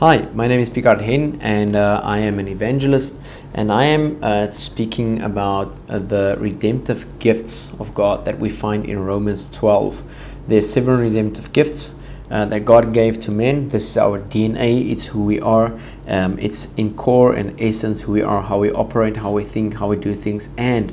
Hi, my name is Picard Hen, and uh, I am an evangelist, and I am uh, speaking about uh, the redemptive gifts of God that we find in Romans 12. There's seven redemptive gifts uh, that God gave to men. This is our DNA, it's who we are, um, it's in core and essence who we are, how we operate, how we think, how we do things, and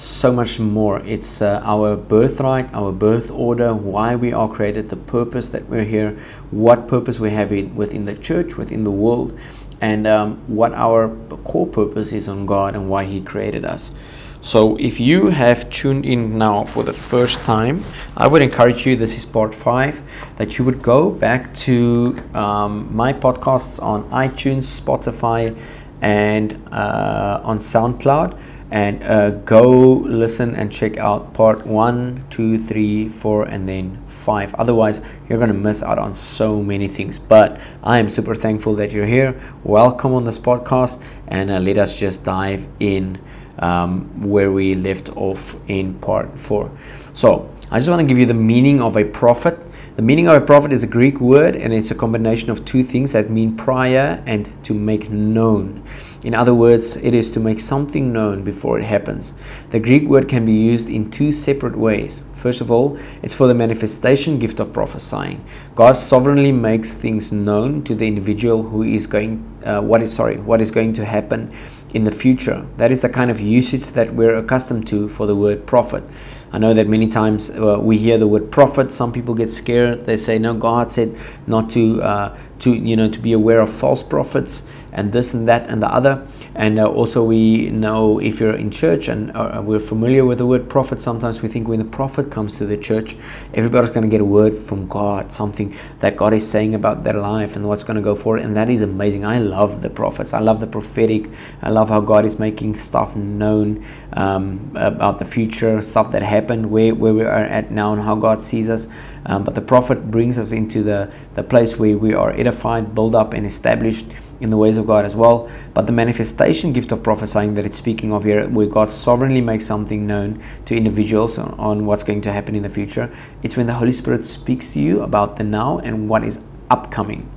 so much more. It's uh, our birthright, our birth order, why we are created, the purpose that we're here, what purpose we have in, within the church, within the world, and um, what our core purpose is on God and why He created us. So, if you have tuned in now for the first time, I would encourage you, this is part five, that you would go back to um, my podcasts on iTunes, Spotify, and uh, on SoundCloud and uh, go listen and check out part one, two, three, four, and then five. Otherwise, you're going to miss out on so many things. But I am super thankful that you're here. Welcome on this podcast, and uh, let us just dive in um, where we left off in part four. So, I just want to give you the meaning of a prophet. The meaning of a prophet is a Greek word, and it's a combination of two things that mean prior and to make known. In other words, it is to make something known before it happens. The Greek word can be used in two separate ways. First of all, it's for the manifestation gift of prophesying. God sovereignly makes things known to the individual who is going, uh, what is sorry, what is going to happen in the future. That is the kind of usage that we're accustomed to for the word prophet. I know that many times uh, we hear the word prophet. Some people get scared. They say, "No, God said not to, uh, to you know, to be aware of false prophets." And this and that and the other. And uh, also, we know if you're in church and uh, we're familiar with the word prophet, sometimes we think when the prophet comes to the church, everybody's going to get a word from God, something that God is saying about their life and what's going to go forward. And that is amazing. I love the prophets, I love the prophetic, I love how God is making stuff known um, about the future, stuff that happened, where, where we are at now, and how God sees us. Um, but the prophet brings us into the, the place where we are edified, built up, and established in the ways of God as well. But the manifestation gift of prophesying that it's speaking of here, where God sovereignly makes something known to individuals on, on what's going to happen in the future, it's when the Holy Spirit speaks to you about the now and what is upcoming.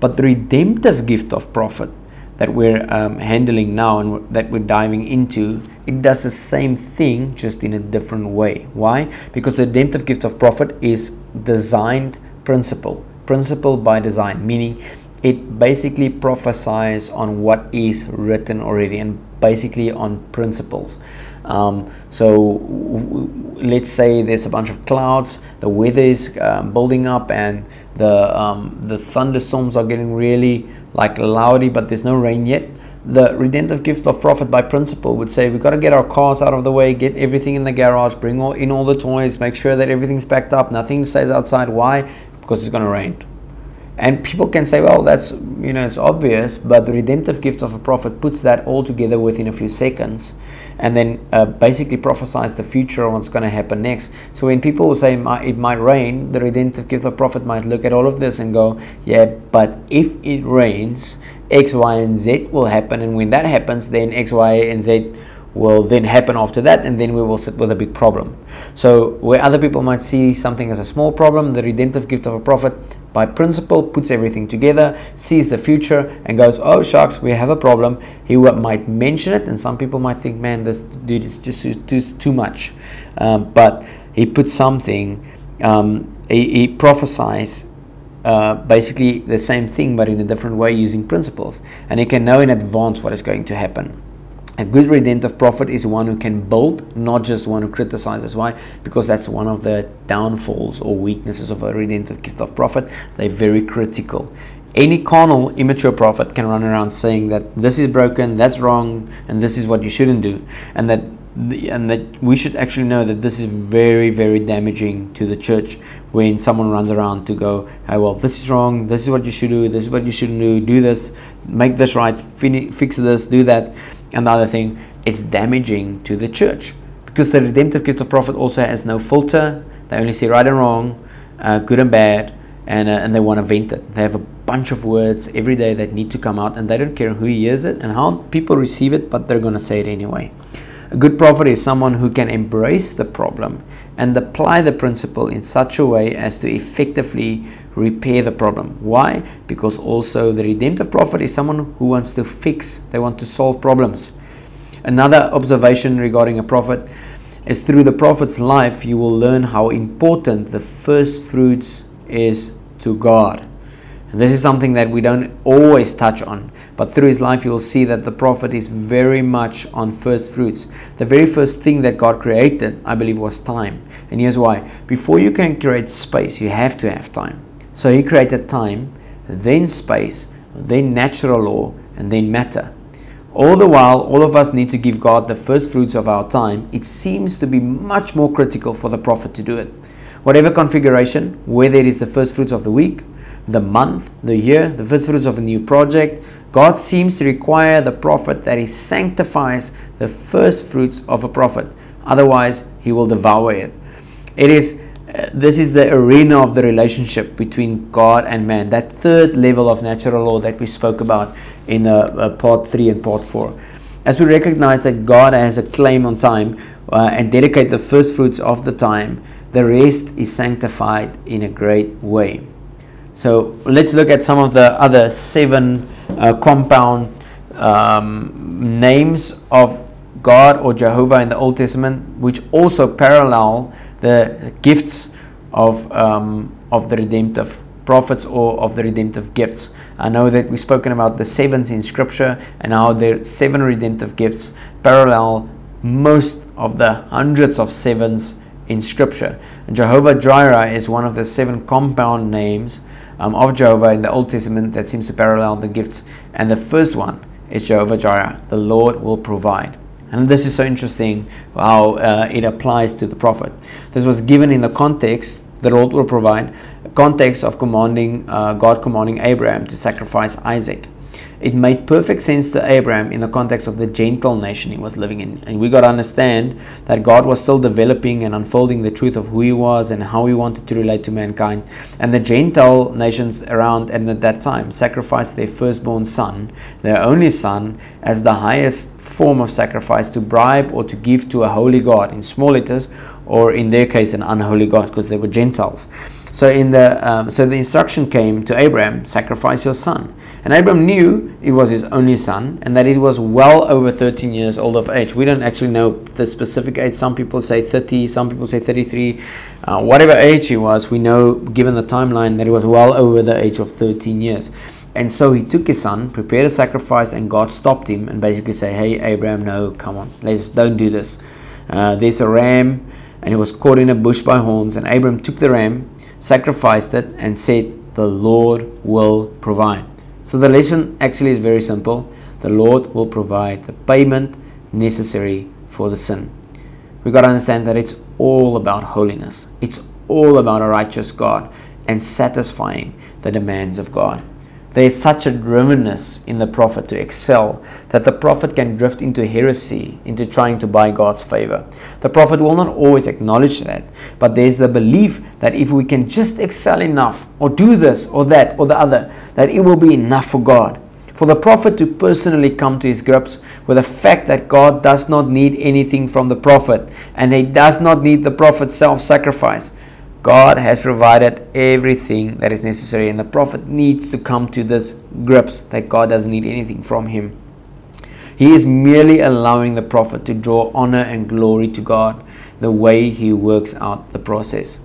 But the redemptive gift of prophet that we're um, handling now and that we're diving into, it does the same thing just in a different way. Why? Because the redemptive gift of prophet is designed principle, principle by design, meaning it basically prophesies on what is written already and basically on principles. Um, so let's say there's a bunch of clouds, the weather is um, building up, and the um, the thunderstorms are getting really like loudy, but there's no rain yet. The redemptive gift of prophet by principle would say we've got to get our cars out of the way, get everything in the garage, bring all, in all the toys, make sure that everything's packed up, nothing stays outside. Why? Because it's going to rain. And people can say, well, that's, you know, it's obvious, but the redemptive gift of a prophet puts that all together within a few seconds and then uh, basically prophesies the future on what's going to happen next. So when people will say it might rain, the redemptive gift of a prophet might look at all of this and go, yeah, but if it rains, X, Y, and Z will happen. And when that happens, then X, Y, and Z will then happen after that, and then we will sit with a big problem. So, where other people might see something as a small problem, the redemptive gift of a prophet, by principle, puts everything together, sees the future, and goes, Oh, shucks, we have a problem. He might mention it, and some people might think, Man, this dude is just too, too, too much. Um, but he puts something, um, he, he prophesies uh, basically the same thing but in a different way using principles and he can know in advance what is going to happen a good redemptive prophet is one who can build, not just one who criticizes. Why? Because that's one of the downfalls or weaknesses of a redemptive gift of prophet. They're very critical. Any carnal, immature prophet can run around saying that this is broken, that's wrong, and this is what you shouldn't do, and that and that we should actually know that this is very, very damaging to the church when someone runs around to go, hey, well, this is wrong, this is what you should do, this is what you shouldn't do, do this, make this right, fix this, do that Another thing, it's damaging to the church because the redemptive gift of prophet also has no filter. They only see right and wrong, uh, good and bad, and, uh, and they want to vent it. They have a bunch of words every day that need to come out, and they don't care who hears it and how people receive it, but they're going to say it anyway. A good prophet is someone who can embrace the problem and apply the principle in such a way as to effectively repair the problem. Why? Because also the redemptive prophet is someone who wants to fix, they want to solve problems. Another observation regarding a prophet is through the prophet's life, you will learn how important the first fruits is to God. And this is something that we don't always touch on, but through his life, you'll see that the prophet is very much on first fruits. The very first thing that God created, I believe, was time. And here's why before you can create space, you have to have time. So he created time, then space, then natural law, and then matter. All the while, all of us need to give God the first fruits of our time. It seems to be much more critical for the prophet to do it. Whatever configuration, whether it is the first fruits of the week, the month, the year, the first fruits of a new project, God seems to require the prophet that he sanctifies the first fruits of a prophet. Otherwise, he will devour it. It is this is the arena of the relationship between God and man. That third level of natural law that we spoke about in uh, uh, part 3 and part 4. As we recognize that God has a claim on time uh, and dedicate the first fruits of the time, the rest is sanctified in a great way. So let's look at some of the other seven uh, compound um, names of God or Jehovah in the Old Testament, which also parallel the gifts of, um, of the redemptive prophets or of the redemptive gifts. I know that we've spoken about the sevens in Scripture and how the seven redemptive gifts parallel most of the hundreds of sevens in Scripture. And Jehovah Jireh is one of the seven compound names um, of Jehovah in the Old Testament that seems to parallel the gifts. And the first one is Jehovah Jireh, the Lord will provide. And this is so interesting how uh, it applies to the prophet. This was given in the context, the Lord will provide, context of commanding uh, God commanding Abraham to sacrifice Isaac. It made perfect sense to Abraham in the context of the Gentile nation he was living in. And we got to understand that God was still developing and unfolding the truth of who he was and how he wanted to relate to mankind. And the Gentile nations around and at that time sacrificed their firstborn son, their only son, as the highest form of sacrifice to bribe or to give to a holy God in small letters, or in their case, an unholy God because they were Gentiles. So in the um, so the instruction came to Abraham, sacrifice your son. And Abraham knew it was his only son and that he was well over 13 years old of age. We don't actually know the specific age. Some people say 30, some people say 33. Uh, whatever age he was, we know, given the timeline, that he was well over the age of 13 years. And so he took his son, prepared a sacrifice, and God stopped him and basically said, Hey, Abraham, no, come on, let's don't do this. Uh, there's a ram, and he was caught in a bush by horns. And Abraham took the ram, sacrificed it, and said, The Lord will provide. So the lesson actually is very simple. The Lord will provide the payment necessary for the sin. We got to understand that it's all about holiness. It's all about a righteous God and satisfying the demands of God. There is such a drivenness in the prophet to excel that the prophet can drift into heresy, into trying to buy God's favor. The prophet will not always acknowledge that, but there's the belief that if we can just excel enough, or do this, or that, or the other, that it will be enough for God. For the prophet to personally come to his grips with the fact that God does not need anything from the prophet, and he does not need the prophet's self sacrifice God has provided everything that is necessary, and the prophet needs to come to this grips that God doesn't need anything from him. He is merely allowing the prophet to draw honor and glory to God the way he works out the process.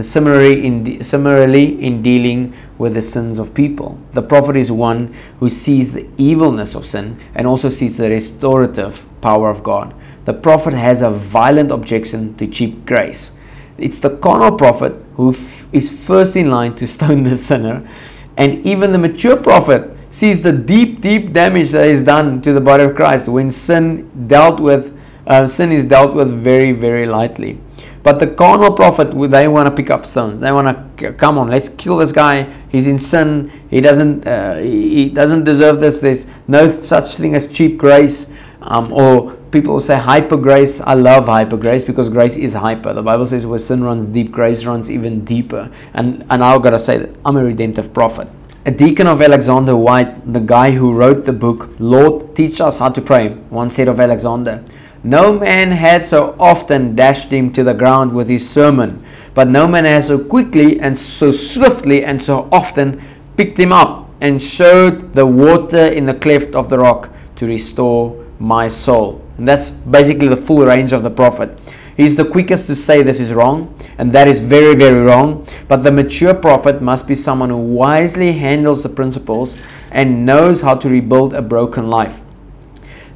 Similarly, in de- similarly, in dealing with the sins of people, the prophet is one who sees the evilness of sin and also sees the restorative power of God. The prophet has a violent objection to cheap grace it's the carnal prophet who f- is first in line to stone the sinner, and even the mature prophet sees the deep, deep damage that is done to the body of Christ when sin dealt with, uh, sin is dealt with very, very lightly. But the carnal prophet, they want to pick up stones. They want to come on, let's kill this guy. He's in sin. He doesn't, uh, he doesn't deserve this. There's no such thing as cheap grace, um, or people say hyper grace. I love hyper grace because grace is hyper. The Bible says where sin runs deep, grace runs even deeper. And and I've got to say that I'm a redemptive prophet. A deacon of Alexander Whyte, the guy who wrote the book Lord Teach Us How to Pray, once said of Alexander, No man had so often dashed him to the ground with his sermon, but no man has so quickly and so swiftly and so often picked him up and showed the water in the cleft of the rock to restore my soul. And that's basically the full range of the prophet. He's the quickest to say this is wrong, and that is very, very wrong. But the mature prophet must be someone who wisely handles the principles and knows how to rebuild a broken life.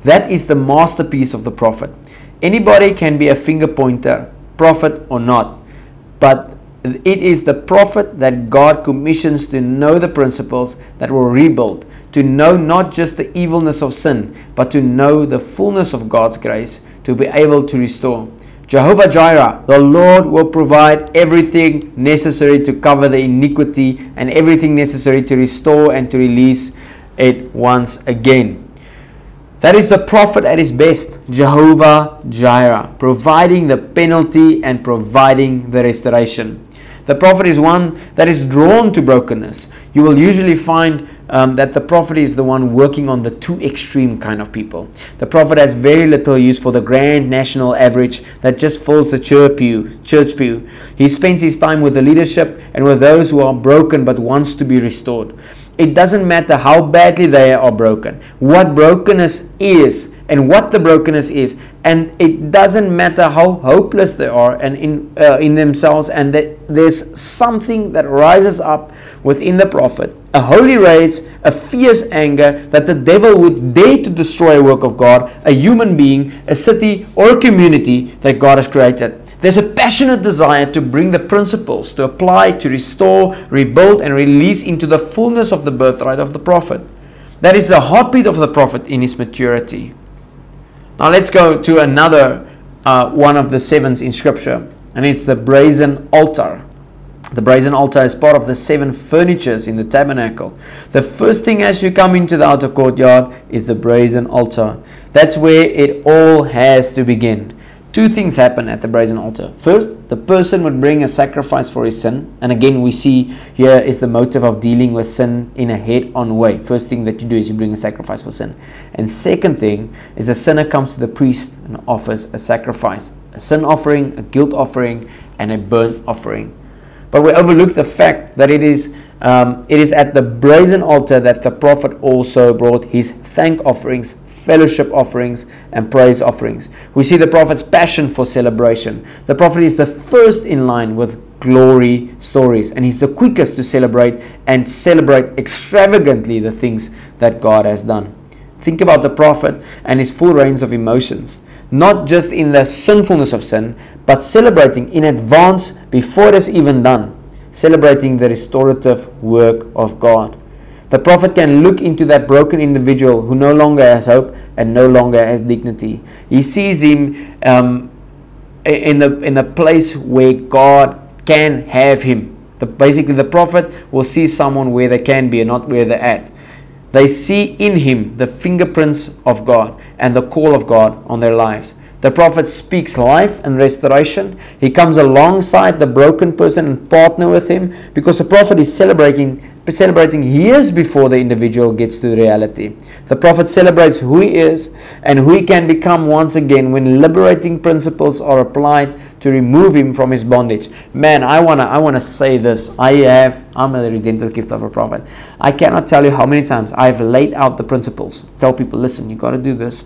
That is the masterpiece of the prophet. Anybody can be a finger pointer, prophet or not, but it is the prophet that God commissions to know the principles that will rebuild, to know not just the evilness of sin, but to know the fullness of God's grace, to be able to restore. Jehovah Jireh, the Lord will provide everything necessary to cover the iniquity and everything necessary to restore and to release it once again. That is the prophet at his best, Jehovah Jireh, providing the penalty and providing the restoration. The prophet is one that is drawn to brokenness. You will usually find um, that the prophet is the one working on the too extreme kind of people. The prophet has very little use for the grand national average that just fills the church pew. Church pew. He spends his time with the leadership and with those who are broken but wants to be restored. It doesn't matter how badly they are broken. What brokenness is and what the brokenness is, and it doesn't matter how hopeless they are and in uh, in themselves, and that there's something that rises up within the prophet, a holy rage, a fierce anger that the devil would dare to destroy a work of God, a human being, a city, or a community that God has created. There's a passionate desire to bring the principles, to apply, to restore, rebuild, and release into the fullness of the birthright of the prophet. That is the heartbeat of the prophet in his maturity. Now let's go to another uh, one of the sevens in Scripture, and it's the brazen altar. The brazen altar is part of the seven furnitures in the tabernacle. The first thing as you come into the outer courtyard is the brazen altar. That's where it all has to begin. Two things happen at the brazen altar. First, the person would bring a sacrifice for his sin. And again, we see here is the motive of dealing with sin in a head on way. First thing that you do is you bring a sacrifice for sin. And second thing is the sinner comes to the priest and offers a sacrifice a sin offering, a guilt offering, and a burnt offering. But we overlook the fact that it is um, it is at the brazen altar that the prophet also brought his thank offerings fellowship offerings, and praise offerings. We see the prophet's passion for celebration. The prophet is the first in line with glory stories, and he's the quickest to celebrate and celebrate extravagantly the things that God has done. Think about the prophet and his full range of emotions, not just in the sinfulness of sin, but celebrating in advance before it is even done, celebrating the restorative work of God. The prophet can look into that broken individual who no longer has hope and no longer has dignity. He sees him um, in the in a place where God can have him. The, basically, the prophet will see someone where they can be and not where they're at. They see in him the fingerprints of God and the call of God on their lives. The prophet speaks life and restoration. He comes alongside the broken person and partner with him because the prophet is celebrating celebrating years before the individual gets to reality. The prophet celebrates who he is and who he can become once again when liberating principles are applied to remove him from his bondage. Man, I wanna I wanna say this. I have I'm a redemptive gift of a prophet. I cannot tell you how many times I've laid out the principles. Tell people, listen, you gotta do this.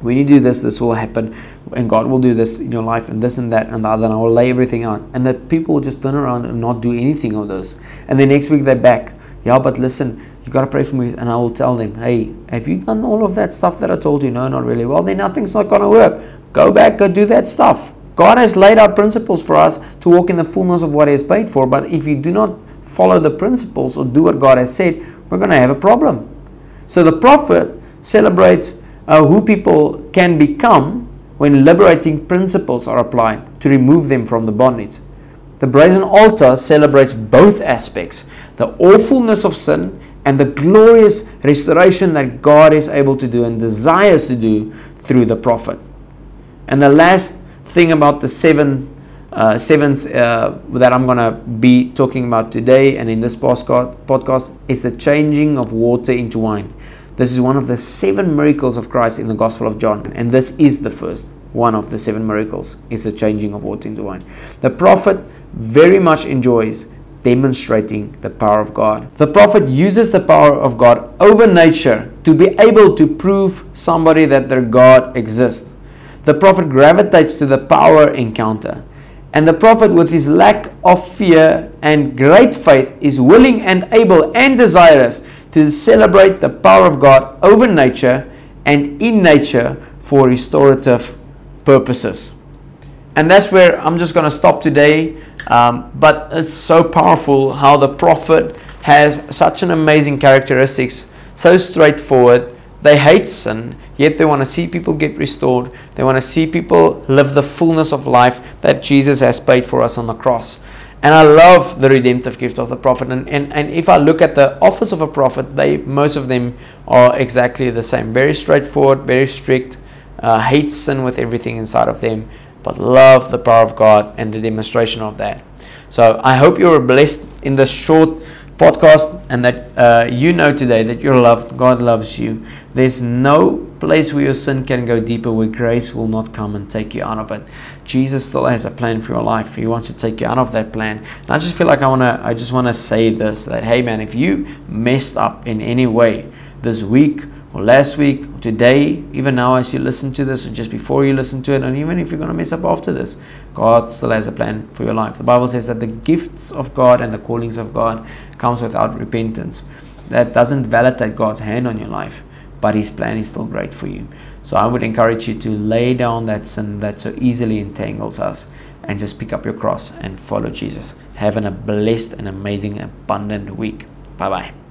When you do this, this will happen, and God will do this in your life, and this and that and the other, and I will lay everything out. And the people will just turn around and not do anything of those. And the next week they're back. Yeah, but listen, you got to pray for me, and I will tell them, hey, have you done all of that stuff that I told you? No, not really. Well, then nothing's not to work. Go back, go do that stuff. God has laid out principles for us to walk in the fullness of what He has paid for. But if you do not follow the principles or do what God has said, we're to have a problem. So the prophet celebrates uh, who people can become when liberating principles are applied to remove them from the bondage. The brazen altar celebrates both aspects the awfulness of sin and the glorious restoration that God is able to do and desires to do through the prophet. And the last thing about the seven uh, sevens uh, that I'm going to be talking about today and in this podcast is the changing of water into wine. This is one of the seven miracles of Christ in the Gospel of John, and this is the first. one of the seven miracles is the changing of water into wine. The prophet very much enjoys demonstrating the power of God. The prophet uses the power of God over nature to be able to prove somebody that their God exists. The prophet gravitates to the power encounter. And the prophet, with his lack of fear and great faith, is willing and able and desirous to celebrate the power of God over nature and in nature for restorative purposes. And that's where I'm just going to stop today. Um, but it's so powerful how the prophet has such an amazing characteristics, so straightforward. They hate sin, yet they want to see people get restored. They want to see people live the fullness of life that Jesus has paid for us on the cross. And I love the redemptive gift of the prophet. And, and, and if I look at the office of a prophet, they most of them are exactly the same. Very straightforward, very strict, uh, hate sin with everything inside of them, but love the power of God and the demonstration of that. So I hope you are blessed in this short podcast and that uh, you know today that you're loved. God loves you. There's no place where your sin can go deeper where grace will not come and take you out of it. Jesus still has a plan for your life. He wants to take you out of that plan. And I just feel like I want to I just want to say this that hey man, if you messed up in any way this week or last week, or today, even now as you listen to this, or just before you listen to it, and even if you're to mess up after this, God still has a plan for your life. The Bible says that the gifts of God and the callings of God comes without repentance. That doesn't validate God's hand on your life, but His plan is still great for you. So I would encourage you to lay down that sin that so easily entangles us and just pick up your cross and follow Jesus. Having a blessed and amazing, abundant week. Bye bye.